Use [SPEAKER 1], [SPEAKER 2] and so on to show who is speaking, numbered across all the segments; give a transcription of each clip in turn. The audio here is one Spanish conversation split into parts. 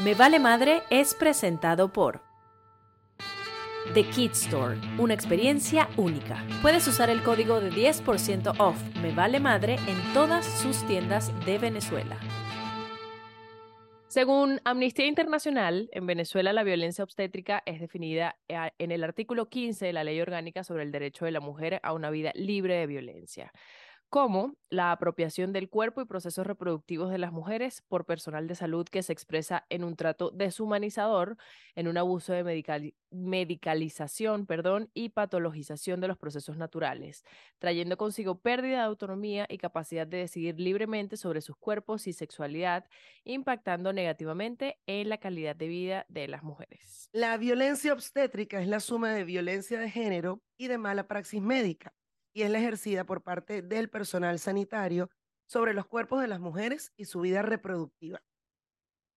[SPEAKER 1] Me Vale Madre es presentado por The Kid Store, una experiencia única. Puedes usar el código de 10% off Me Vale Madre en todas sus tiendas de Venezuela. Según Amnistía Internacional, en Venezuela la violencia obstétrica es definida eh, en el artículo 15 de la Ley Orgánica sobre el Derecho de la Mujer a una vida libre de violencia como la apropiación del cuerpo y procesos reproductivos de las mujeres por personal de salud que se expresa en un trato deshumanizador, en un abuso de medicalización y patologización de los procesos naturales, trayendo consigo pérdida de autonomía y capacidad de decidir libremente sobre sus cuerpos y sexualidad, impactando negativamente en la calidad de vida de las mujeres.
[SPEAKER 2] La violencia obstétrica es la suma de violencia de género y de mala praxis médica y es la ejercida por parte del personal sanitario sobre los cuerpos de las mujeres y su vida reproductiva,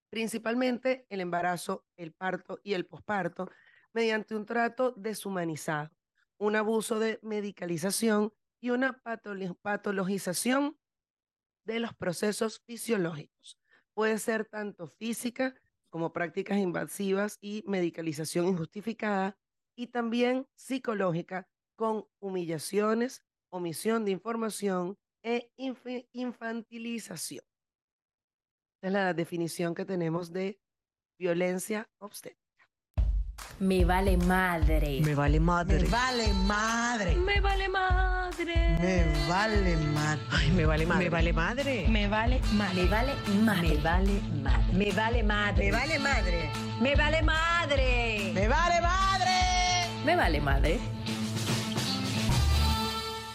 [SPEAKER 2] principalmente el embarazo, el parto y el posparto, mediante un trato deshumanizado, un abuso de medicalización y una patologización de los procesos fisiológicos. Puede ser tanto física como prácticas invasivas y medicalización injustificada, y también psicológica con humillaciones, omisión de información e infantilización. Esta es la definición que tenemos de violencia obstétrica.
[SPEAKER 1] Me vale madre.
[SPEAKER 3] Me vale madre.
[SPEAKER 4] Me vale madre.
[SPEAKER 1] Me vale madre.
[SPEAKER 4] Me vale madre.
[SPEAKER 3] Ay, me vale madre.
[SPEAKER 4] Me vale madre.
[SPEAKER 1] Me vale madre.
[SPEAKER 3] Me vale madre.
[SPEAKER 1] Me vale madre.
[SPEAKER 3] Me vale madre.
[SPEAKER 4] Me vale madre.
[SPEAKER 3] Me vale madre.
[SPEAKER 4] Me vale madre.
[SPEAKER 1] Me vale madre.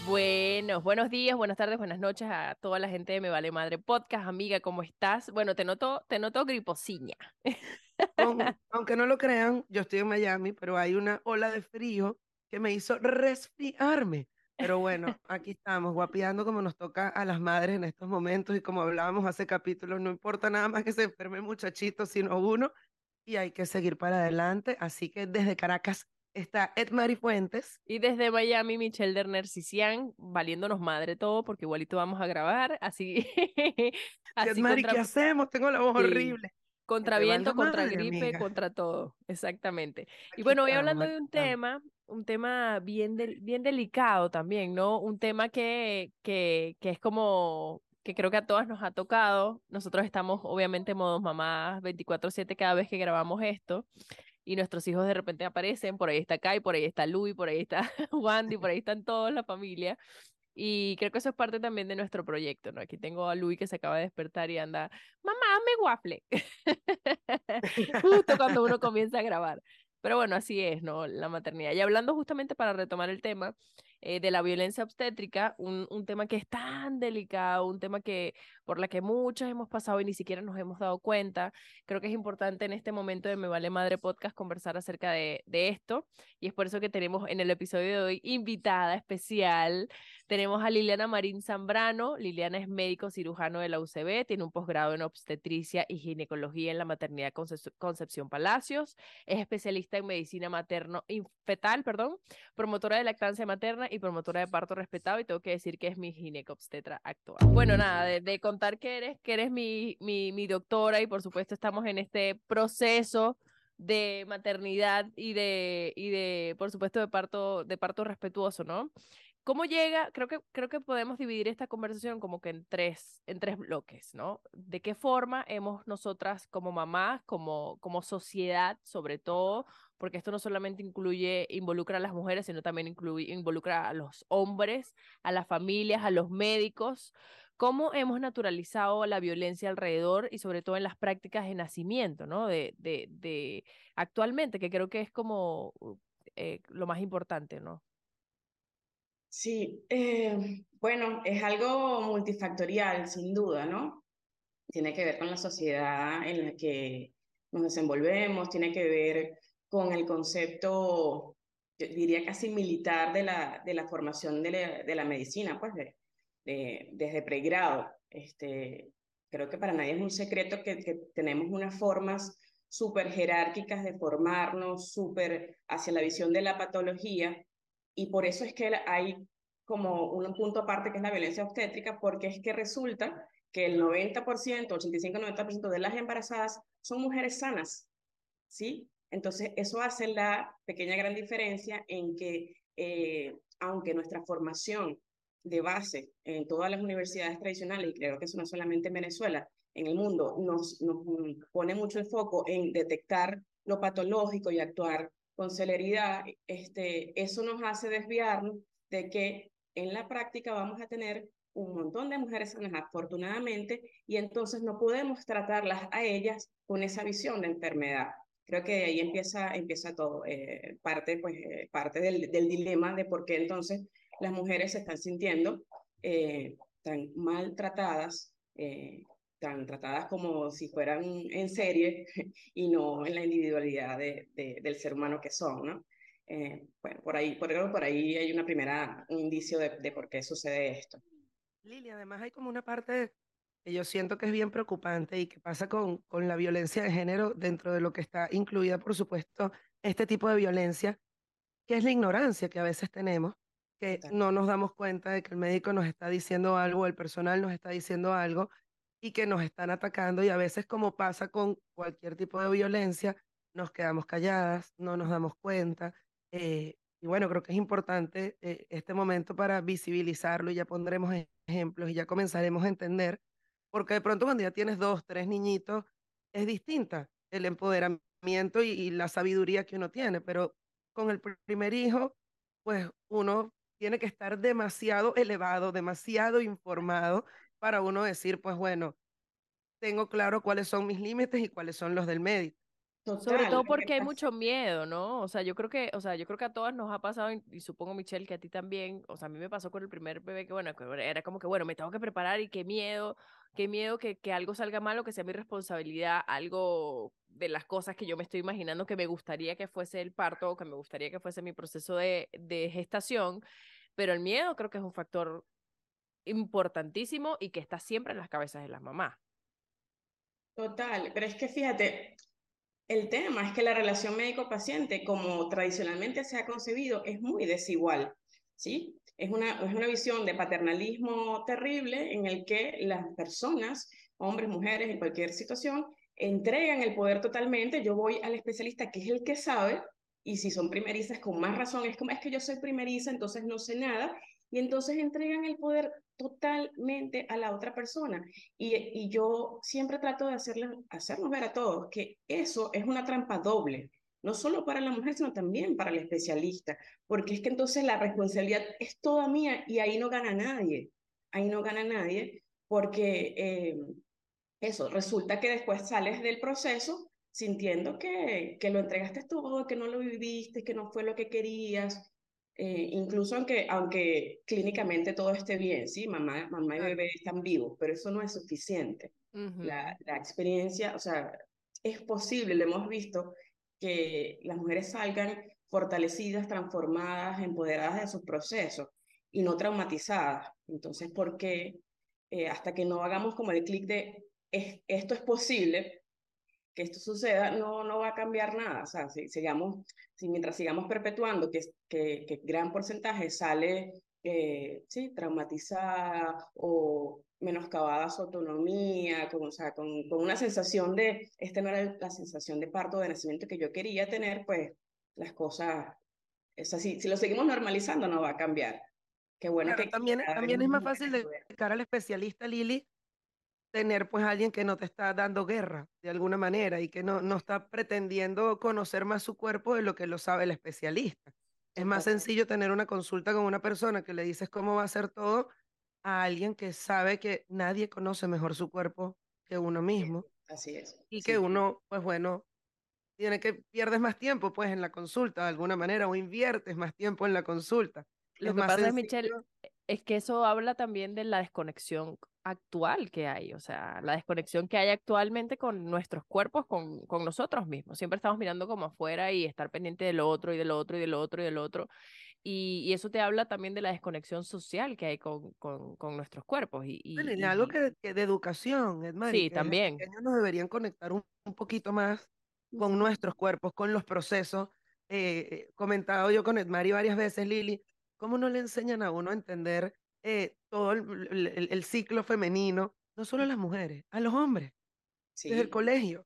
[SPEAKER 1] Buenos, buenos días, buenas tardes, buenas noches a toda la gente de Me Vale Madre Podcast. Amiga, ¿cómo estás? Bueno, te noto, te noto griposiña.
[SPEAKER 2] Aunque no lo crean, yo estoy en Miami, pero hay una ola de frío que me hizo resfriarme. Pero bueno, aquí estamos, guapiando como nos toca a las madres en estos momentos y como hablábamos hace capítulos, no importa nada más que se enferme el muchachito, sino uno, y hay que seguir para adelante. Así que desde Caracas está Edmari Fuentes.
[SPEAKER 1] Y desde Miami, Michelle Derner Cician, valiéndonos madre todo, porque igualito vamos a grabar, así.
[SPEAKER 2] así Edmari, ¿qué hacemos? Tengo la voz horrible.
[SPEAKER 1] Contra viento, contra gripe, contra todo, exactamente. y bueno, voy hablando de un tema, un tema bien, bien delicado también, ¿no? Un tema que, que, que es como que creo que a todas nos ha tocado. Nosotros estamos obviamente modos mamás 24/7 cada vez que grabamos esto y nuestros hijos de repente aparecen, por ahí está Kai, por ahí está Louis, por ahí está Wandy, por ahí están todos la familia. Y creo que eso es parte también de nuestro proyecto, ¿no? Aquí tengo a Louis que se acaba de despertar y anda, mamá, me waffle. Justo cuando uno comienza a grabar. Pero bueno, así es, ¿no? La maternidad. Y hablando justamente para retomar el tema, eh, de la violencia obstétrica, un, un, tema que es tan delicado, un tema que por la que muchas hemos pasado y ni siquiera nos hemos dado cuenta. Creo que es importante en este momento de Me Vale Madre Podcast conversar acerca de, de esto y es por eso que tenemos en el episodio de hoy invitada especial. Tenemos a Liliana Marín Zambrano. Liliana es médico cirujano de la UCB, tiene un posgrado en obstetricia y ginecología en la maternidad Concepción Palacios, es especialista en medicina materno fetal, perdón, promotora de lactancia materna y promotora de parto respetado y tengo que decir que es mi ginecobstetra actual. Bueno, nada, de, contar que eres, que eres mi, mi, mi doctora y por supuesto estamos en este proceso de maternidad y de, y de, por supuesto, de parto, de parto respetuoso, ¿no? ¿Cómo llega? Creo que, creo que podemos dividir esta conversación como que en tres, en tres bloques, ¿no? ¿De qué forma hemos nosotras como mamás, como, como sociedad, sobre todo, porque esto no solamente incluye, involucra a las mujeres, sino también incluye, involucra a los hombres, a las familias, a los médicos, cómo hemos naturalizado la violencia alrededor y sobre todo en las prácticas de nacimiento, ¿no? De, de, de actualmente, que creo que es como eh, lo más importante, ¿no?
[SPEAKER 5] Sí, eh, bueno, es algo multifactorial, sin duda, ¿no? Tiene que ver con la sociedad en la que nos desenvolvemos, tiene que ver con el concepto, diría casi militar de la, de la formación de la, de la medicina, pues de, desde pregrado. Este, creo que para nadie es un secreto que, que tenemos unas formas súper jerárquicas de formarnos, súper hacia la visión de la patología, y por eso es que hay como un punto aparte que es la violencia obstétrica, porque es que resulta que el 90%, 85-90% de las embarazadas son mujeres sanas, ¿sí? Entonces, eso hace la pequeña gran diferencia en que, eh, aunque nuestra formación de base en todas las universidades tradicionales, y creo que eso no solamente en Venezuela, en el mundo, nos, nos pone mucho el foco en detectar lo patológico y actuar con celeridad, este, eso nos hace desviarnos de que en la práctica vamos a tener un montón de mujeres sanas, afortunadamente, y entonces no podemos tratarlas a ellas con esa visión de enfermedad. Creo que ahí empieza, empieza todo, eh, parte, pues, eh, parte del, del, dilema de por qué entonces las mujeres se están sintiendo eh, tan maltratadas, tan tratadas como si fueran en serie y no en la individualidad de, de, del ser humano que son, ¿no? bueno, por ahí, por, por ahí hay una primera, un indicio de, de por qué sucede esto.
[SPEAKER 2] Lili, además hay como una parte que yo siento que es bien preocupante y que pasa con, con la violencia de género dentro de lo que está incluida, por supuesto, este tipo de violencia, que es la ignorancia que a veces tenemos, que no nos damos cuenta de que el médico nos está diciendo algo, el personal nos está diciendo algo y que nos están atacando y a veces como pasa con cualquier tipo de violencia, nos quedamos calladas, no nos damos cuenta. Eh, y bueno, creo que es importante eh, este momento para visibilizarlo y ya pondremos ejemplos y ya comenzaremos a entender, porque de pronto cuando ya tienes dos, tres niñitos, es distinta el empoderamiento y, y la sabiduría que uno tiene, pero con el primer hijo, pues uno tiene que estar demasiado elevado, demasiado informado para uno decir, pues bueno, tengo claro cuáles son mis límites y cuáles son los del médico.
[SPEAKER 1] Sobre todo porque hay mucho miedo, ¿no? O sea, yo creo que, o sea, yo creo que a todas nos ha pasado, y, supongo, Michelle, que a ti también, o sea, a mí me pasó con el primer bebé que, bueno, era como que, bueno, me tengo que preparar y qué miedo, qué miedo que, que algo salga mal o que sea mi responsabilidad, algo de las cosas que yo me estoy imaginando que me gustaría que fuese el parto o que me gustaría que fuese mi proceso de, de gestación, pero el miedo creo que es un factor importantísimo y que está siempre en las cabezas de las mamás.
[SPEAKER 5] Total, pero es que fíjate, el tema es que la relación médico-paciente, como tradicionalmente se ha concebido, es muy desigual, ¿sí? Es una, es una visión de paternalismo terrible en el que las personas, hombres, mujeres, en cualquier situación, entregan el poder totalmente. Yo voy al especialista que es el que sabe, y si son primerizas, con más razón, es como, es que yo soy primeriza, entonces no sé nada, y entonces entregan el poder totalmente a la otra persona. Y, y yo siempre trato de hacerles, hacernos ver a todos que eso es una trampa doble, no solo para la mujer, sino también para el especialista, porque es que entonces la responsabilidad es toda mía y ahí no gana nadie, ahí no gana nadie, porque eh, eso, resulta que después sales del proceso sintiendo que, que lo entregaste todo, que no lo viviste, que no fue lo que querías, eh, incluso aunque, aunque clínicamente todo esté bien, ¿sí? Mamá, mamá y bebé están vivos, pero eso no es suficiente. la, la, experiencia, o sea, es posible, lo hemos visto, que las mujeres salgan fortalecidas, transformadas, empoderadas de sus procesos y no traumatizadas. Entonces, ¿por qué eh, hasta que no hagamos como el clic de esto es posible, que esto suceda, no, no va a cambiar nada. O sea, si, sigamos, si mientras sigamos perpetuando que, que, que gran porcentaje sale eh, sí, traumatizada o menoscabada su autonomía, con, o sea, con, con, una sensación de, esta no era la sensación de parto, de nacimiento que yo quería tener, pues las cosas, es así, si lo seguimos normalizando no va a cambiar. Qué bueno que...
[SPEAKER 2] También, también es más fácil de cara al especialista, Lili, tener pues alguien que no te está dando guerra de alguna manera y que no, no está pretendiendo conocer más su cuerpo de lo que lo sabe el especialista. Es más sencillo tener una consulta con una persona que le dices cómo va a ser todo a alguien que sabe que nadie conoce mejor su cuerpo que uno mismo.
[SPEAKER 5] Así es.
[SPEAKER 2] Y que uno, pues bueno, tiene que pierdes más tiempo pues en la consulta de alguna manera o inviertes más tiempo en la consulta.
[SPEAKER 1] Lo que pasa, es, Michelle, es que eso habla también de la desconexión actual que hay, o sea, la desconexión que hay actualmente con nuestros cuerpos, con, con nosotros mismos. Siempre estamos mirando como afuera y estar pendiente de lo otro y de lo otro y de lo otro y de lo otro. Y, y eso te habla también de la desconexión social que hay con, con, con nuestros cuerpos. Y, y,
[SPEAKER 2] algo que, de educación, Edmari,
[SPEAKER 1] Sí, también.
[SPEAKER 2] Los nos deberían conectar un, un, poquito más con nuestros cuerpos, con los procesos. Eh, eh comentado yo con Edmari varias veces, Lili, ¿cómo no le enseñan a uno a entender eh, todo el, el, el, ciclo femenino, no solo a las mujeres, a los hombres, desde el colegio.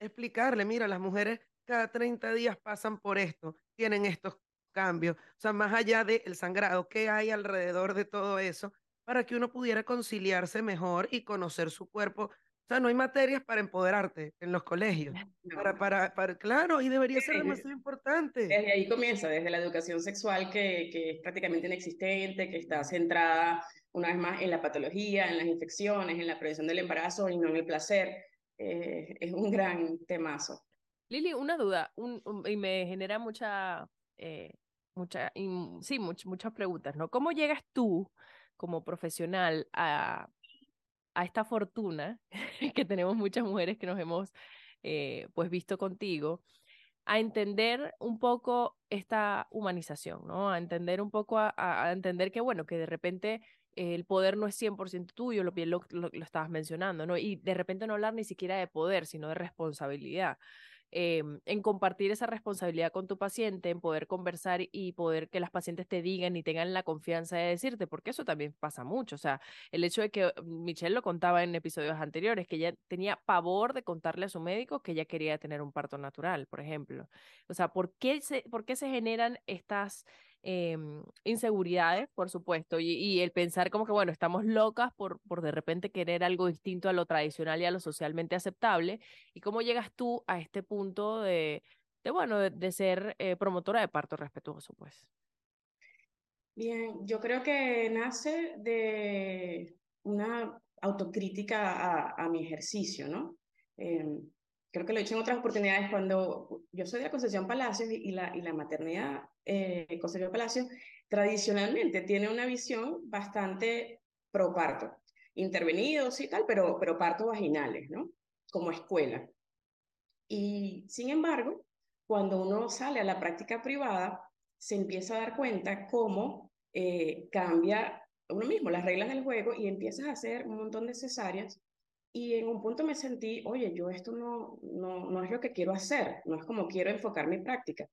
[SPEAKER 2] Explicarle, mira, las mujeres cada 30 días pasan por esto, tienen estos cambios, o sea, más allá del sangrado, ¿qué hay alrededor de todo eso? Para que uno pudiera conciliarse mejor y conocer su cuerpo. O sea, no hay materias para empoderarte en los colegios. Para, para, para, claro, y debería ser
[SPEAKER 5] Desde,
[SPEAKER 2] demasiado importante.
[SPEAKER 5] desde ahí comienza, desde la educación sexual que, que es prácticamente inexistente, que está centrada una vez más en la patología, en las infecciones, en la prevención del embarazo y no en el placer. Eh, es un gran temazo.
[SPEAKER 1] Lili, una duda, un, un- y me genera mucha, eh, sí, much- muchas preguntas, ¿no? ¿Cómo llegas tú como profesional a, a esta fortuna que tenemos muchas mujeres que nos hemos eh, pues visto contigo, a entender un poco esta humanización, ¿no? A entender un poco, a, entender que, bueno, que de repente el poder no es 100% tuyo, lo, lo, lo estabas mencionando, ¿no? Y de repente no hablar ni siquiera de poder, sino de responsabilidad em, en compartir esa responsabilidad con tu paciente, en poder conversar y poder que las pacientes te digan y tengan la confianza de decirte, porque eso también pasa mucho. O sea, el hecho de que Michelle lo contaba en episodios anteriores, que ella tenía pavor de contarle a su médico que ella quería tener un parto natural, por ejemplo. O sea, ¿por qué se, por qué se generan estas em, inseguridades, por supuesto, y, el pensar como que, bueno, estamos locas por, por de repente querer algo distinto a lo tradicional y a lo socialmente aceptable? ¿Y cómo llegas tú a este punto de, de bueno, de, ser eh, promotora de parto respetuoso, pues?
[SPEAKER 5] Bien, yo creo que nace de una autocrítica a, a mi ejercicio, ¿no? Em, creo que lo he dicho en otras oportunidades cuando yo soy de la Concepción Palacios y, la, y la maternidad eh, Concepción Palacios tradicionalmente tiene una visión bastante pro parto, intervenidos y tal, pero, pero partos vaginales, ¿no? Como escuela. Y sin embargo, cuando uno sale a la práctica privada, se empieza a dar cuenta cómo eh, cambia uno mismo las reglas del juego y empiezas a hacer un montón de cesáreas. Y en un punto me sentí, oye, yo esto no, no, no es lo que quiero hacer, no es como quiero enfocar mi práctica.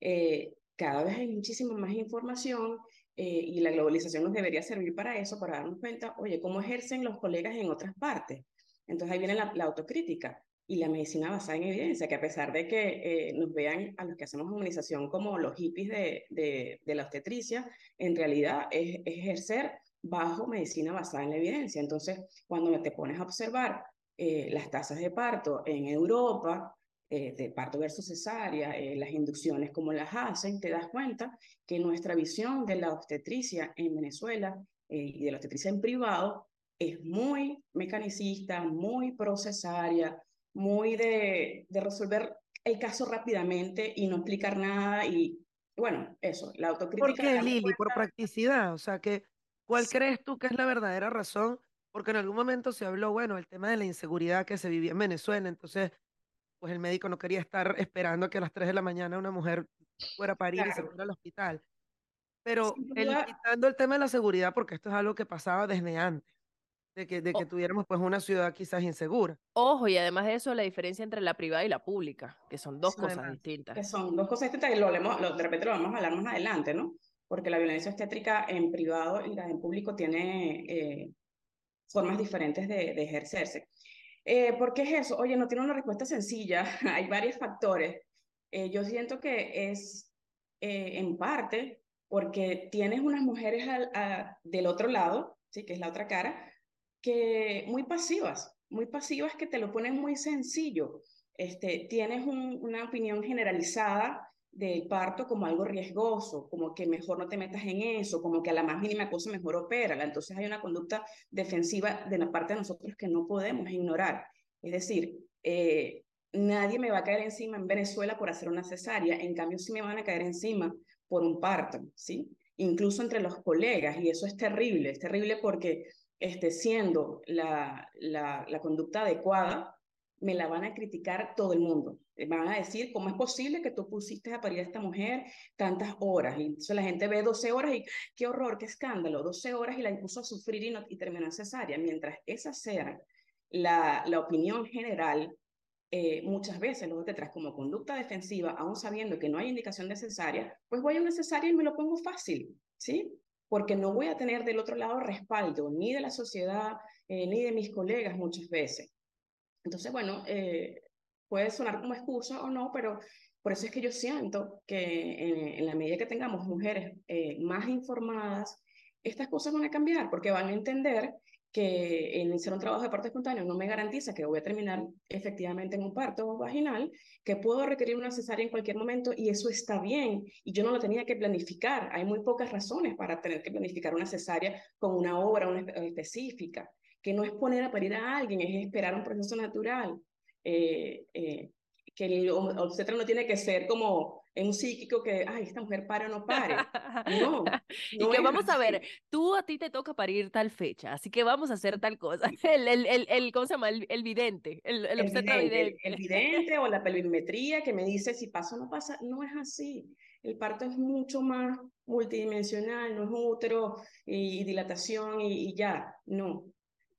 [SPEAKER 5] Eh, cada vez hay muchísima más información eh, y la globalización nos debería servir para eso, para darnos cuenta, oye, cómo ejercen los colegas en otras partes. Entonces ahí viene la, autocrítica y la medicina basada en evidencia, que a pesar de que eh, nos vean a los que hacemos humanización como los hippies de, de, de la obstetricia, en realidad es, ejercer bajo medicina basada en la evidencia. Entonces, cuando te pones a observar eh, las tasas de parto en Europa, eh, de parto versus cesárea, eh, las inducciones como las hacen, te das cuenta que nuestra visión de la obstetricia en Venezuela y de la obstetricia en privado es muy mecanicista, muy procesaria, muy de, de, resolver el caso rápidamente y no explicar nada y bueno, eso, la autocrítica.
[SPEAKER 2] ¿Por qué, Lili? Por practicidad, o sea, que, ¿cuál crees tú que es la verdadera razón? Porque en algún momento se habló, bueno, el tema de la inseguridad que se vivía en Venezuela, entonces, pues el médico no quería estar esperando a que a las 3 de la mañana una mujer fuera a parir claro. y se fuera al hospital. Pero el, quitando el tema de la seguridad, porque esto es algo que pasaba desde antes de que, de que oh. tuviéramos pues una ciudad quizás insegura.
[SPEAKER 1] Ojo, y además de eso, la diferencia entre la privada y la pública, que son dos cosas distintas.
[SPEAKER 5] Que son dos cosas distintas y lo, lo, de repente lo vamos a hablar más adelante, ¿no? Porque la violencia obstétrica en privado y la en público tiene eh, formas diferentes de, ejercerse. Eh, ¿Por qué es eso? Oye, no tiene una respuesta sencilla, hay varios factores. Eh, yo siento que es eh, en parte porque tienes unas mujeres del otro lado, ¿sí? que es la otra cara, que muy pasivas, muy pasivas que te lo ponen muy sencillo. Este, tienes un, una opinión generalizada del parto como algo riesgoso, como que mejor no te metas en eso, como que a la más mínima cosa mejor opérala. Entonces hay una conducta defensiva de la parte de nosotros que no podemos ignorar. Es decir, eh, nadie me va a caer encima en Venezuela por hacer una cesárea, en cambio sí me van a caer encima por un parto, ¿sí? Incluso entre los colegas, y eso es terrible, es terrible porque este, siendo la, la, la, conducta adecuada, me la van a criticar todo el mundo. Me van a decir, ¿cómo es posible que tú pusiste a parir a esta mujer tantas horas? Y entonces la gente ve 12 horas y qué horror, qué escándalo, 12 horas y la impuso a sufrir y, no, y terminó en. Mientras esa sea la, la opinión general, eh, muchas veces los detrás como conducta defensiva, aún sabiendo que no hay indicación de cesárea, pues voy a una cesárea y me lo pongo fácil, ¿sí? porque no voy a tener del otro lado respaldo ni de la sociedad eh, ni de mis colegas muchas veces. Entonces, bueno, eh, puede sonar como excusa o no, pero por eso es que yo siento que en, la medida que tengamos mujeres eh, más informadas, estas cosas van a cambiar porque van a entender que iniciar un trabajo de parto espontáneo no me garantiza que voy a terminar efectivamente en un parto vaginal, que puedo requerir una cesárea en cualquier momento y eso está bien y yo no lo tenía que planificar. Hay muy pocas razones para tener que planificar una cesárea con una obra específica, que no es poner a parir a alguien, es esperar un proceso natural. Eh, eh, que el obstetra no tiene que ser como un psíquico que, ay, esta mujer para o no pare. No.
[SPEAKER 1] y que vamos a ver, tú a ti te toca parir tal fecha, así que vamos a hacer tal cosa. El, el, el, el ¿cómo se llama? El, vidente, el, el, obstetra vidente.
[SPEAKER 5] El, vidente o la pelvimetría que me dice si pasa o no pasa. No es así. El parto es mucho más multidimensional, no es útero y, dilatación y, ya, no.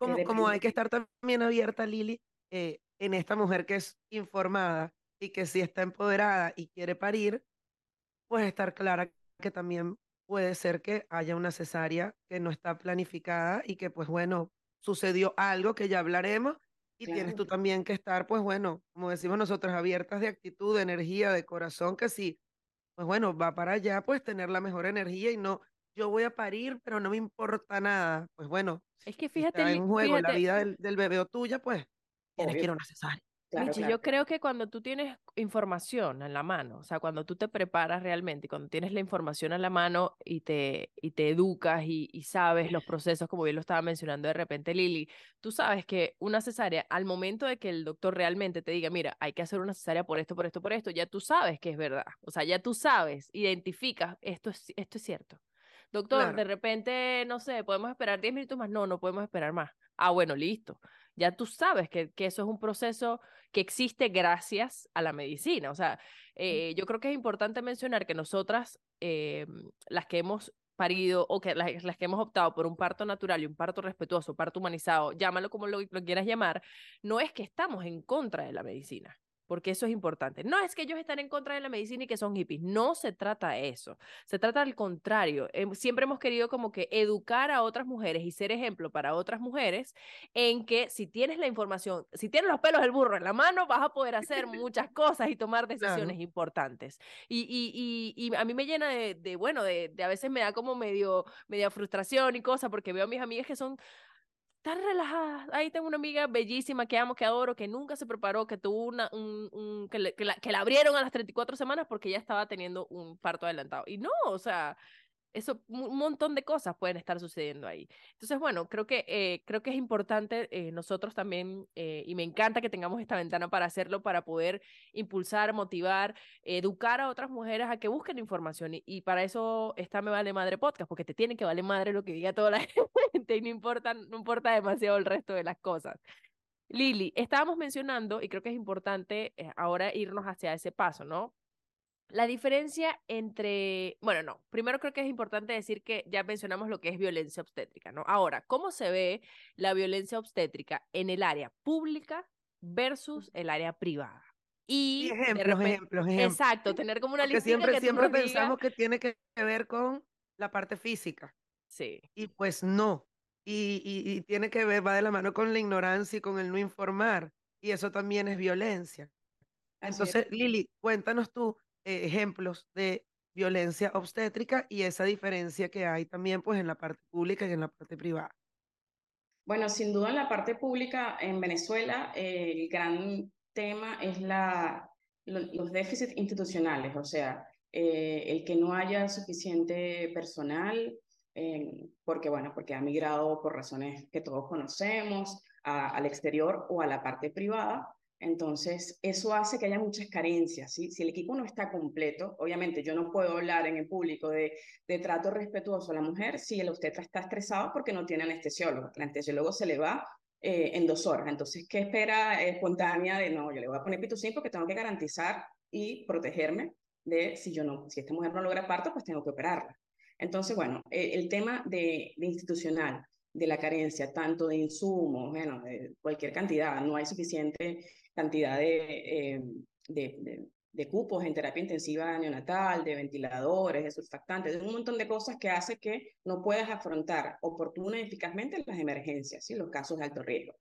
[SPEAKER 2] Como, como hay que estar también abierta, Lili, eh, en esta mujer que es informada y que si está empoderada y quiere parir, pues estar clara que también puede ser que haya una cesárea que no está planificada y que pues bueno, sucedió algo que ya hablaremos y tienes tú también que estar pues bueno, como decimos nosotros, abiertas de actitud, de energía, de corazón, que si pues bueno, va para allá, pues tener la mejor energía y no, yo voy a parir, pero no me importa nada. Pues bueno,
[SPEAKER 1] es que fíjate,
[SPEAKER 2] está en juego la vida del, del bebé o tuya, pues tienes que ir a una cesárea.
[SPEAKER 1] yo creo que cuando tú tienes información en la mano, o sea, cuando tú te preparas realmente, cuando tienes la información en la mano y te, y te educas y, y, sabes los procesos, como bien lo estaba mencionando de repente Lili, tú sabes que una cesárea, al momento de que el doctor realmente te diga, mira, hay que hacer una cesárea por esto, por esto, por esto, ya tú sabes que es verdad. O sea, ya tú sabes, identificas, esto es, esto es cierto. Doctor, de repente, no sé, podemos esperar 10 minutos más. No, no podemos esperar más. Ah, bueno, listo ya tú sabes que, que, eso es un proceso que existe gracias a la medicina. O sea, eh, yo creo que es importante mencionar que nosotras, eh, las que hemos parido o que las, las, que hemos optado por un parto natural y un parto respetuoso, parto humanizado, llámalo como lo, lo quieras llamar, no es que estamos en contra de la medicina porque eso es importante. No es que ellos están en contra de la medicina y que son hippies, no se trata de eso, se trata al contrario. Em, siempre hemos querido como que educar a otras mujeres y ser ejemplo para otras mujeres en que si tienes la información, si tienes los pelos del burro en la mano, vas a poder hacer muchas cosas y tomar decisiones importantes. Y, y, y, a mí me llena de, de bueno, de, de, a veces me da como medio, media frustración y cosas porque veo a mis amigas que son tan relajada. Ahí tengo una amiga bellísima que amo, que adoro, que nunca se preparó, que tuvo una, un, que, la, que la abrieron a las 34 semanas porque ya estaba teniendo un parto adelantado. Y no, o sea, eso, un montón de cosas pueden estar sucediendo ahí. Entonces, bueno, creo que, eh, creo que es importante eh, nosotros también, eh, y me encanta que tengamos esta ventana para hacerlo, para poder impulsar, motivar, educar a otras mujeres a que busquen información. Y, para eso está Me Vale Madre Podcast, porque te tiene que valer madre lo que diga toda la gente y no importa, no importa demasiado el resto de las cosas. Lili, estábamos mencionando, y creo que es importante ahora irnos hacia ese paso, ¿no? La diferencia entre, bueno, no, primero creo que es importante decir que ya mencionamos lo que es violencia obstétrica, ¿no? Ahora, ¿cómo se ve la violencia obstétrica en el área pública versus el área privada?
[SPEAKER 2] Y, ejemplos, ejemplos, ejemplos.
[SPEAKER 1] Exacto, tener como una
[SPEAKER 2] lista siempre, siempre pensamos que tiene que ver con la parte física.
[SPEAKER 1] Sí.
[SPEAKER 2] Y pues no. Y, y, tiene que ver, va de la mano con la ignorancia y con el no informar. Y eso también es violencia. Entonces, Lili, cuéntanos tú, eh, ejemplos de violencia obstétrica y esa diferencia que hay también pues en la parte pública y en la parte privada.
[SPEAKER 5] Bueno, sin duda en la parte pública en Venezuela el gran tema es la, los déficits institucionales, o sea, eh, el que no haya suficiente personal, eh, porque bueno, porque ha migrado por razones que todos conocemos al exterior o a la parte privada, entonces, eso hace que haya muchas carencias. Si el equipo no está completo, obviamente yo no puedo hablar en el público de, trato respetuoso a la mujer si el usted está estresado porque no tiene anestesiólogo. El anestesiólogo se le va eh, en dos horas. Entonces, ¿qué espera espontánea de no? Yo le voy a poner pitocin porque tengo que garantizar y protegerme de si yo no, si esta mujer no logra parto, pues tengo que operarla. Entonces, bueno, eh, el tema de, de institucional, de la carencia, tanto de insumos, bueno, de cualquier cantidad, no hay suficiente cantidad de, eh, de, de cupos en terapia intensiva neonatal, de ventiladores, de surfactantes, de un montón de cosas que hace que no puedas afrontar oportuna y eficazmente las emergencias, y los casos de alto riesgo.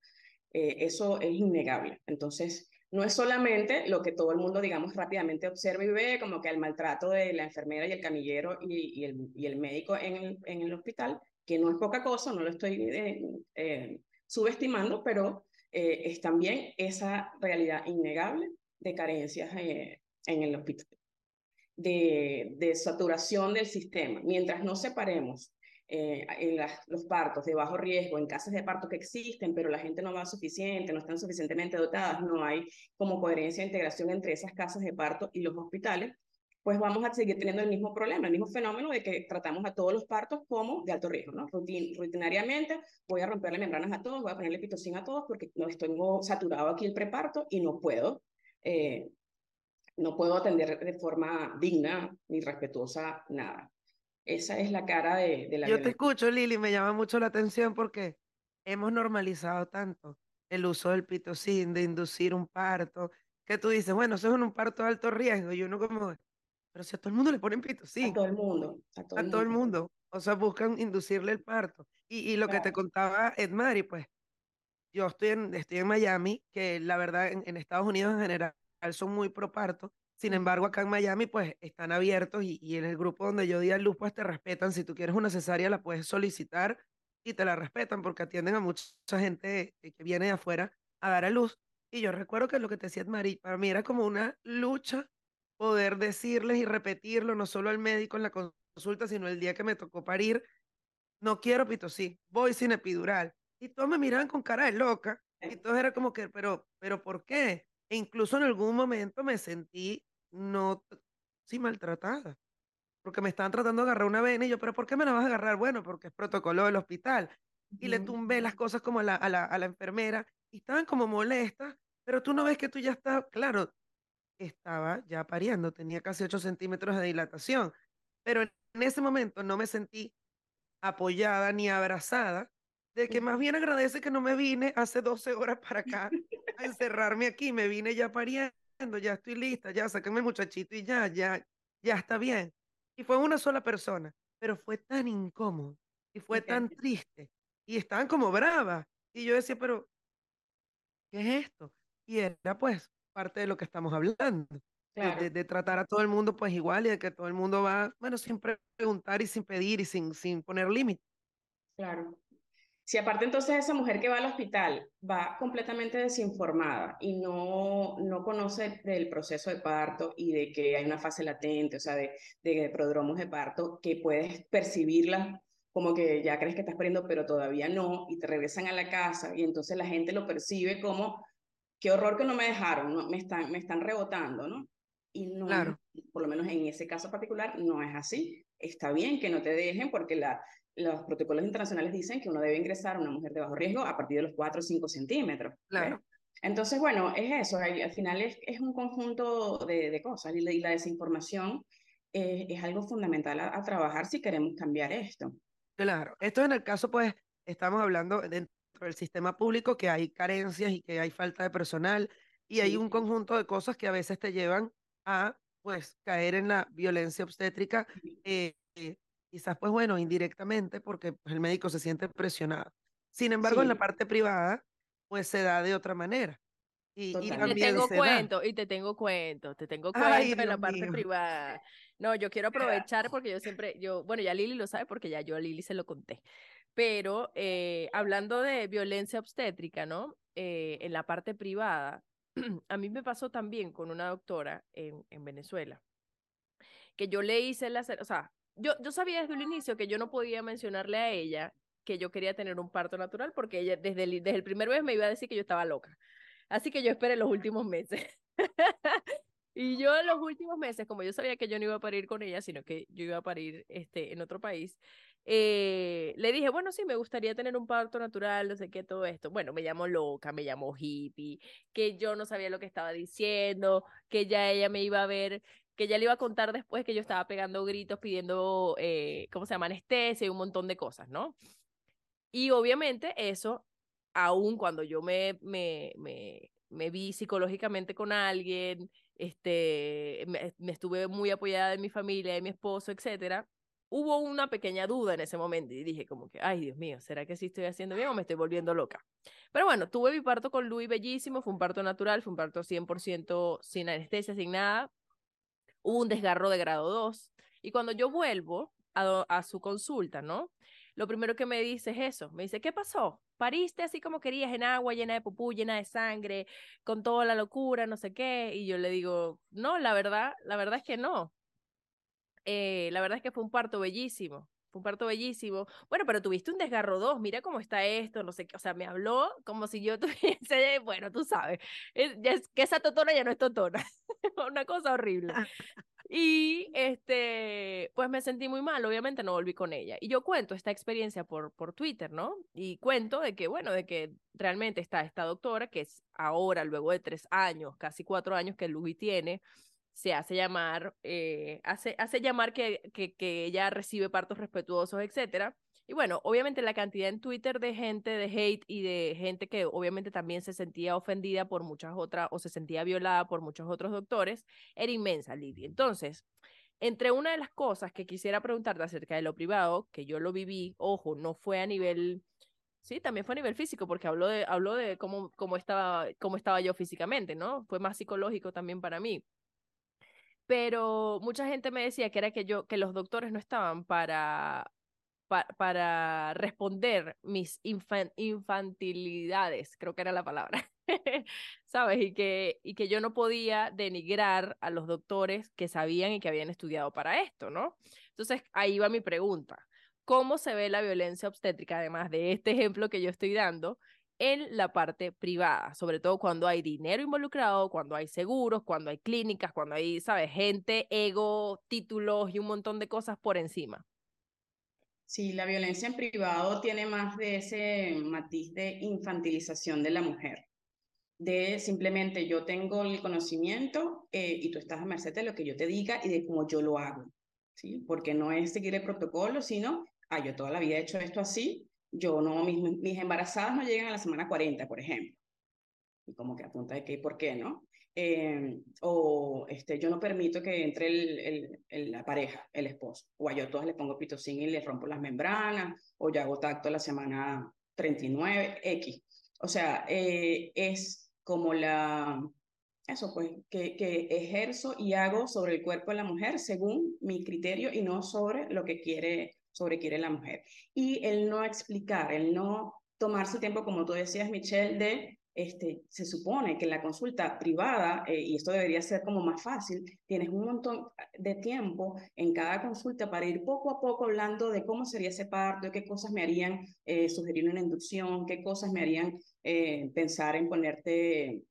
[SPEAKER 5] Eh, eso es innegable. Entonces, no es solamente lo que todo el mundo, digamos, rápidamente observa y ve, como que el maltrato de la enfermera y el camillero y, el, y el, médico en el, en el, hospital, que no es poca cosa, no lo estoy eh, eh, subestimando, pero es también esa realidad innegable de carencias en el hospital, de, de saturación del sistema. Mientras no separemos eh, los partos de bajo riesgo, en casas de parto que existen, pero la gente no va suficiente, no están suficientemente dotadas, no hay como coherencia e integración entre esas casas de parto y los hospitales, pues vamos a seguir teniendo el mismo problema, el mismo fenómeno de que tratamos a todos los partos como de alto riesgo, ¿no? rutinariamente voy a romperle membranas a todos, voy a ponerle pitocin a todos porque no estoy saturado aquí el preparto y no puedo eh, no puedo atender de forma digna ni respetuosa nada. Esa es la cara de, la
[SPEAKER 2] Yo te escucho, Lili, me llama mucho la atención porque hemos normalizado tanto el uso del pitocin, de inducir un parto, que tú dices, bueno, eso es un parto de alto riesgo, y uno como, pero si a todo el mundo le ponen pitocin.
[SPEAKER 5] A todo el mundo.
[SPEAKER 2] A todo, el, mundo. O sea, buscan inducirle el parto. Y, lo que te contaba Edmari, pues, yo estoy en, estoy en Miami, que la verdad en Estados Unidos en general son muy pro parto. Sin embargo, acá en Miami, pues están abiertos y, en el grupo donde yo di a luz, pues te respetan. Si tú quieres una cesárea, la puedes solicitar y te la respetan porque atienden a mucha gente que viene de afuera a dar a luz. Y yo recuerdo que lo que te decía Mari, para mí era como una lucha poder decirles y repetirlo, no solo al médico en la consulta, sino el día que me tocó parir. No quiero pitosí, voy sin epidural. Y todos me miraban con cara de loca. Y todos era como que, pero, pero ¿por qué? E incluso en algún momento me sentí no, sí, maltratada, porque me estaban tratando de agarrar una vena y yo, pero ¿por qué me la vas a agarrar? Bueno, porque es protocolo del hospital. Y le tumbé las cosas como a la, a la, a la enfermera y estaban como molestas, pero tú no ves que tú ya estás, claro, estaba ya pariendo, tenía casi 8 centímetros de dilatación, pero en ese momento no me sentí apoyada ni abrazada de que más bien agradece que no me vine hace 12 horas para acá a encerrarme aquí, me vine ya pariendo, ya estoy lista, ya sáquenme el muchachito y ya, ya, ya está bien. Y fue una sola persona, pero fue tan incómodo y fue tan triste y estaban como bravas. Y yo decía, pero, ¿qué es esto? Y era pues parte de lo que estamos hablando. De, de, tratar a todo el mundo pues igual y de que todo el mundo va, bueno, sin preguntar y sin pedir y sin, sin poner límites.
[SPEAKER 5] Claro, si aparte entonces esa mujer que va al hospital va completamente desinformada y no, no conoce del proceso de parto y de que hay una fase latente, o sea, de, de prodromos de parto, que puedes percibirla como que ya crees que estás pariendo, pero todavía no, y te regresan a la casa y entonces la gente lo percibe como, qué horror que no me dejaron, ¿no? me, están, me están rebotando, ¿no? Y no,
[SPEAKER 2] claro.
[SPEAKER 5] por lo menos en ese caso particular, no es así. Está bien que no te dejen porque la, los protocolos internacionales dicen que uno debe ingresar a una mujer de bajo riesgo a partir de los 4 o 5 centímetros.
[SPEAKER 2] Claro.
[SPEAKER 5] Entonces, bueno, es eso, al final es, es un conjunto de, de cosas y la, y la desinformación eh, es algo fundamental a, trabajar si queremos cambiar esto.
[SPEAKER 2] Claro, esto en el caso, pues, estamos hablando dentro del sistema público que hay carencias y que hay falta de personal y hay un conjunto de cosas que a veces te llevan a, pues, caer en la violencia obstétrica. Eh, quizás, pues bueno, indirectamente, porque pues, el médico se siente presionado. Sin embargo, en la parte privada, pues se da de otra manera.
[SPEAKER 1] Y, y te tengo cuento, y te tengo cuento, te tengo cuento en la parte privada. No, yo quiero aprovechar porque yo siempre, yo, bueno, ya Lili lo sabe porque ya yo a Lili se lo conté. Pero eh, hablando de violencia obstétrica, ¿no? Eh, en la parte privada, a mí me pasó también con una doctora en, en Venezuela, que yo le hice la, o sea, yo, yo sabía desde el inicio que yo no podía mencionarle a ella que yo quería tener un parto natural porque ella desde el, desde el primer mes me iba a decir que yo estaba loca. Así que yo esperé los últimos meses. y yo en los últimos meses, como yo sabía que yo no iba a parir con ella, sino que yo iba a parir este, en otro país, eh, le dije, bueno, sí, me gustaría tener un parto natural, no sé qué, todo esto. Bueno, me llamó loca, me llamó hippie, que yo no sabía lo que estaba diciendo, que ya ella me iba a ver que ya le iba a contar después que yo estaba pegando gritos pidiendo, eh, ¿cómo se llama? Anestesia y un montón de cosas, ¿no? Y obviamente eso, aún cuando yo me, me, me, me vi psicológicamente con alguien, este, me, me estuve muy apoyada de mi familia, de mi esposo, etcétera, hubo una pequeña duda en ese momento y dije como que, ay Dios mío, ¿será que sí estoy haciendo bien o me estoy volviendo loca? Pero bueno, tuve mi parto con Luis bellísimo, fue un parto natural, fue un parto 100% sin anestesia, sin nada. Hubo un desgarro de grado 2 y cuando yo vuelvo a, a su consulta, ¿no? Lo primero que me dice es eso, me dice, ¿qué pasó? Pariste así como querías, en agua, llena de pupú, llena de sangre, con toda la locura, no sé qué. Y yo le digo, no, la verdad, la verdad es que no. Eh, la verdad es que fue un parto bellísimo. Fue un parto bellísimo. Bueno, pero tuviste un desgarro 2, mira cómo está esto, no sé qué. O sea, me habló como si yo tuviese, bueno, tú sabes, es, ya es, que esa totona ya no es totona. Una cosa horrible. Y este, pues me sentí muy mal, obviamente no volví con ella. Y yo cuento esta experiencia por, por Twitter, ¿no? Y cuento de que, bueno, de que realmente está esta doctora, que es ahora, luego de tres años, casi cuatro años que Luis tiene, se hace llamar, eh, hace, hace llamar que, que, que ella recibe partos respetuosos, etcétera. Y bueno, obviamente la cantidad en Twitter de gente de hate y de gente que obviamente también se sentía ofendida por muchas otras o se sentía violada por muchos otros doctores era inmensa, Lidia. Entonces, entre una de las cosas que quisiera preguntarte acerca de lo privado, que yo lo viví, ojo, no fue a nivel, sí, también fue a nivel físico, porque habló de, habló de cómo, cómo, estaba, cómo estaba yo físicamente, ¿no? Fue más psicológico también para mí pero mucha gente me decía que era que yo, que los doctores no estaban para, pa, para responder mis infan, infantilidades, creo que era la palabra, ¿sabes? Y que, y que yo no podía denigrar a los doctores que sabían y que habían estudiado para esto, ¿no? Entonces, ahí va mi pregunta. ¿Cómo se ve la violencia obstétrica, además de este ejemplo que yo estoy dando, en la parte privada, sobre todo cuando hay dinero involucrado, cuando hay seguros, cuando hay clínicas, cuando hay, ¿sabes? Gente, ego, títulos y un montón de cosas por encima.
[SPEAKER 5] Sí, la violencia en privado tiene más de ese matiz de infantilización de la mujer, de simplemente yo tengo el conocimiento eh, y tú estás a merced de lo que yo te diga y de cómo yo lo hago, ¿sí? Porque no es seguir el protocolo, sino, ah, yo toda la vida he hecho esto así, yo no, mis, mis embarazadas no llegan a la semana 40, por ejemplo. Y como que apunta de qué por qué, ¿no? Eh, o este, yo no permito que entre el, el, el, la pareja, el esposo. O a yo todas le pongo pitocin y le rompo las membranas, o yo hago tacto la semana 39, X. O sea, eh, es como la, eso pues, que, que ejerzo y hago sobre el cuerpo de la mujer según mi criterio y no sobre lo que quiere sobrequiere la mujer. Y el no explicar, el no tomar su tiempo, como tú decías, Michelle, de, este, se supone que la consulta privada, eh, y esto debería ser como más fácil, tienes un montón de tiempo en cada consulta para ir poco a poco hablando de cómo sería ese parto, qué cosas me harían eh, sugerir una inducción, qué cosas me harían eh, pensar en ponerte,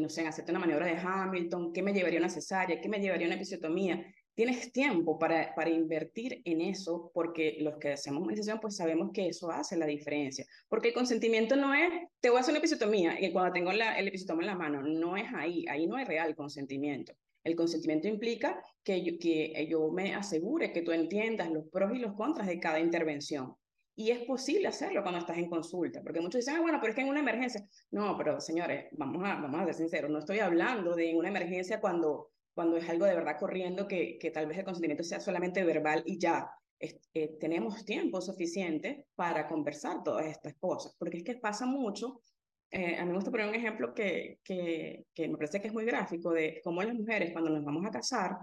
[SPEAKER 5] no sé, en hacerte una maniobra de Hamilton, qué me llevaría una cesárea, qué me llevaría una episiotomía tienes tiempo para, para invertir en eso, porque los que hacemos meditación, pues sabemos que eso hace la diferencia. Porque el consentimiento no es, te voy a hacer una episiotomía, y cuando tengo la, el episotoma en la mano, no es ahí, ahí no hay real consentimiento. El consentimiento implica que yo, que yo me asegure que tú entiendas los pros y los contras de cada intervención. Y es posible hacerlo cuando estás en consulta, porque muchos dicen, ah, bueno, pero es que en una emergencia. No, pero señores, vamos a, vamos a ser sinceros, no estoy hablando de una emergencia cuando cuando es algo de verdad corriendo, que, que tal vez el consentimiento sea solamente verbal y ya. Eh, tenemos tiempo suficiente para conversar todas estas cosas, porque es que pasa mucho. Eh, a mí me gusta poner un ejemplo que, que, que, me parece que es muy gráfico de cómo las mujeres cuando nos vamos a casar,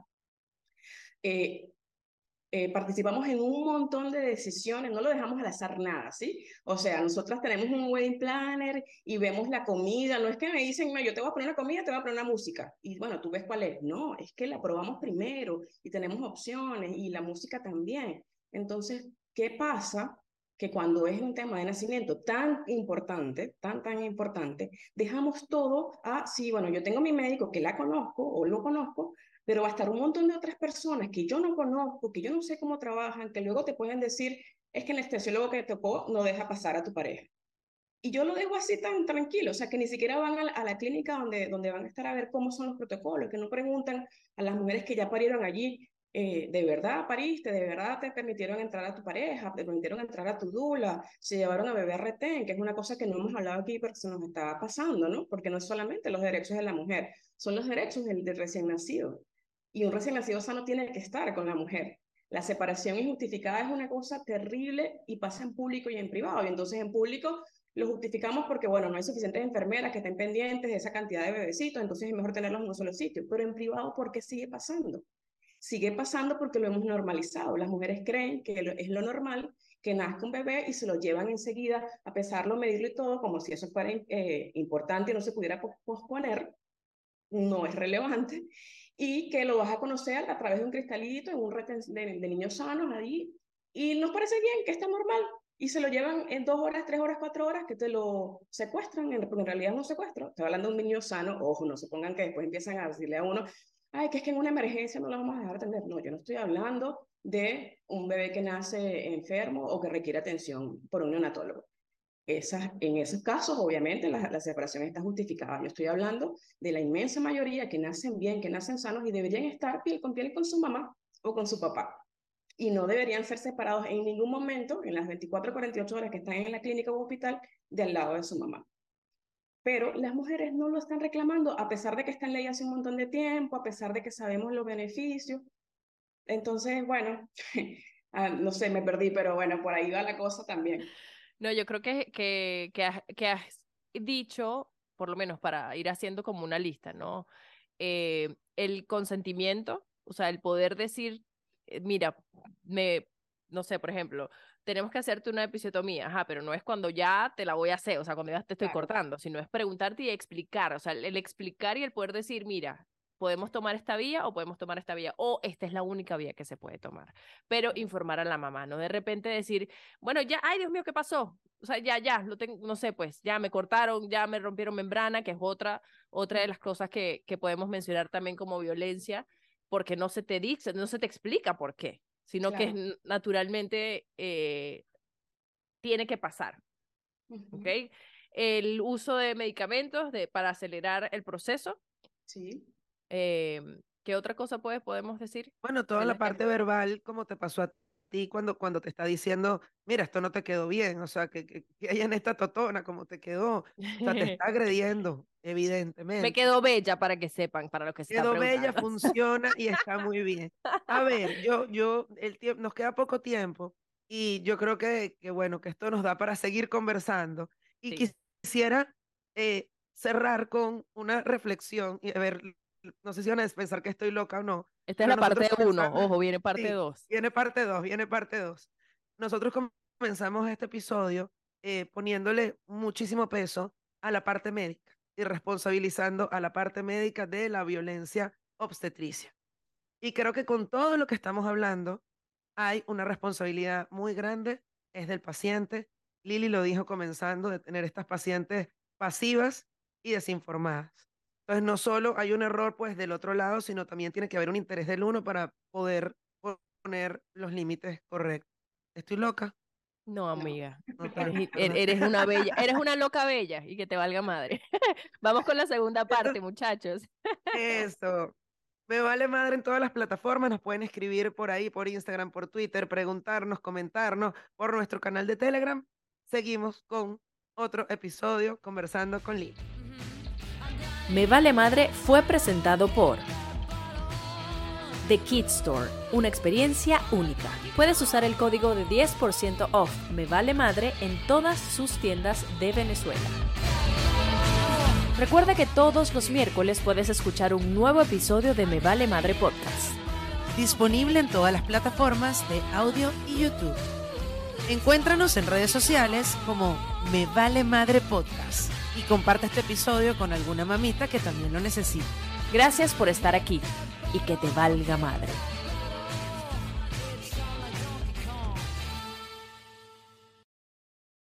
[SPEAKER 5] eh, eh, participamos en un montón de decisiones, no lo dejamos al azar nada, ¿sí? O sea, nosotras tenemos un wedding planner y vemos la comida, no es que me dicen, no, yo te voy a poner una comida, te voy a poner una música, y bueno, tú ves cuál es, no, es que la probamos primero y tenemos opciones y la música también. Entonces, ¿qué pasa? Que cuando es un tema de nacimiento tan importante, tan, tan importante, dejamos todo a, sí, bueno, yo tengo mi médico que la conozco o lo conozco, pero va a estar un montón de otras personas que yo no conozco, que yo no sé cómo trabajan, que luego te pueden decir, es que el anestesiólogo que te tocó no deja pasar a tu pareja. Y yo lo dejo así tan tranquilo, o sea, que ni siquiera van a la, clínica donde, donde van a estar a ver cómo son los protocolos, que no preguntan a las mujeres que ya parieron allí, eh, de verdad pariste, de verdad te permitieron entrar a tu pareja, te permitieron entrar a tu dula, se llevaron a bebé retén, que es una cosa que no hemos hablado aquí, pero se nos está pasando, ¿no? Porque no es solamente los derechos de la mujer, son los derechos del recién nacido. Y un recién nacido sano tiene que estar con la mujer. La separación injustificada es una cosa terrible y pasa en público y en privado. Y entonces en público lo justificamos porque, bueno, no hay suficientes enfermeras que estén pendientes de esa cantidad de bebecitos, entonces es mejor tenerlos en un solo sitio. Pero en privado, ¿por qué sigue pasando? Sigue pasando porque lo hemos normalizado. Las mujeres creen que es lo normal que nazca un bebé y se lo llevan enseguida a pesarlo, medirlo y todo, como si eso fuera eh, importante y no se pudiera posponer. No es relevante. Y que lo vas a conocer a través de un cristalito en un red de, de niños sanos ahí. Y nos parece bien, que está normal, y se lo llevan en dos horas, tres horas, cuatro horas, que te lo secuestran, porque en realidad no secuestro. Estoy hablando de un niño sano, ojo, no se pongan que después empiezan a decirle a uno, ay, que es que en una emergencia no lo vamos a dejar atender. No, yo no estoy hablando de un bebé que nace enfermo o que requiere atención por un neonatólogo. Esas, en esos casos, obviamente, la, la, separación está justificada. Yo estoy hablando de la inmensa mayoría que nacen bien, que nacen sanos y deberían estar piel con piel con su mamá o con su papá y no deberían ser separados en ningún momento, en las 24 o 48 horas que están en la clínica o hospital, del lado de su mamá. Pero las mujeres no lo están reclamando, a pesar de que está en ley hace un montón de tiempo, a pesar de que sabemos los beneficios. Entonces, bueno, ah, no sé, me perdí, pero bueno, por ahí va la cosa también.
[SPEAKER 1] No, yo creo que, que, que, has, que has dicho, por lo menos para ir haciendo como una lista, ¿no? Eh, el consentimiento, o sea, el poder decir eh, mira, me, no sé, por ejemplo, tenemos que hacerte una episiotomía, ajá, pero no es cuando ya te la voy a hacer, o sea, cuando ya te estoy cortando, sino es preguntarte y explicar, o sea, el, explicar y el poder decir, mira, podemos tomar esta vía o podemos tomar esta vía, o esta es la única vía que se puede tomar, pero informar a la mamá, no de repente decir, bueno, ya, ay Dios mío, ¿qué pasó? O sea, ya, ya, lo tengo, no sé, pues ya me cortaron, ya me rompieron membrana, que es otra, otra de las cosas que, que podemos mencionar también como violencia, porque no se te dice, no se te explica por qué, sino que naturalmente eh, tiene que pasar. ¿Ok? El uso de medicamentos de, para acelerar el proceso.
[SPEAKER 5] Sí.
[SPEAKER 1] Eh, ¿Qué otra cosa puedes, podemos decir?
[SPEAKER 2] Bueno, toda la parte verbal, como te pasó a ti cuando, cuando te está diciendo, mira, esto no te quedó bien, o sea, que, que, que hay en esta totona, como te quedó, o sea, te está agrediendo, evidentemente.
[SPEAKER 1] Me quedó bella para que sepan, para lo que se
[SPEAKER 2] Quedó bella, funciona y está muy bien. A ver, yo, yo, el tiempo, nos queda poco tiempo y yo creo que, que, bueno, que esto nos da para seguir conversando y sí. quisiera eh, cerrar con una reflexión y a ver, no sé si van a pensar que estoy loca o no.
[SPEAKER 1] Esta es la parte uno, ojo, viene parte dos.
[SPEAKER 2] Sí, viene parte dos, viene parte dos. Nosotros comenzamos este episodio eh, poniéndole muchísimo peso a la parte médica y responsabilizando a la parte médica de la violencia obstetricia. Y creo que con todo lo que estamos hablando, hay una responsabilidad muy grande, es del paciente. Lili lo dijo comenzando, de tener estas pacientes pasivas y desinformadas. Entonces, no solo hay un error pues del otro lado, sino también tiene que haber un interés del uno para poder poner los límites correctos. ¿Estoy loca?
[SPEAKER 1] No, amiga. No, eres, eres, una bella, eres una loca bella y que te valga madre. Vamos con la segunda parte, muchachos.
[SPEAKER 2] Eso. Me vale madre en todas las plataformas. Nos pueden escribir por ahí, por Instagram, por Twitter, preguntarnos, comentarnos por nuestro canal de Telegram. Seguimos con otro episodio conversando con Lili.
[SPEAKER 6] Me Vale Madre fue presentado por The Kid Store, una experiencia única. Puedes usar el código de 10% off Me Vale Madre en todas sus tiendas de Venezuela. Recuerda que todos los miércoles puedes escuchar un nuevo episodio de Me Vale Madre Podcast.
[SPEAKER 4] Disponible en todas las plataformas de audio y YouTube. Encuéntranos en redes sociales como Me Vale Madre Podcast y comparte este episodio con alguna mamita que también lo necesite.
[SPEAKER 6] Gracias por estar aquí y que te valga madre.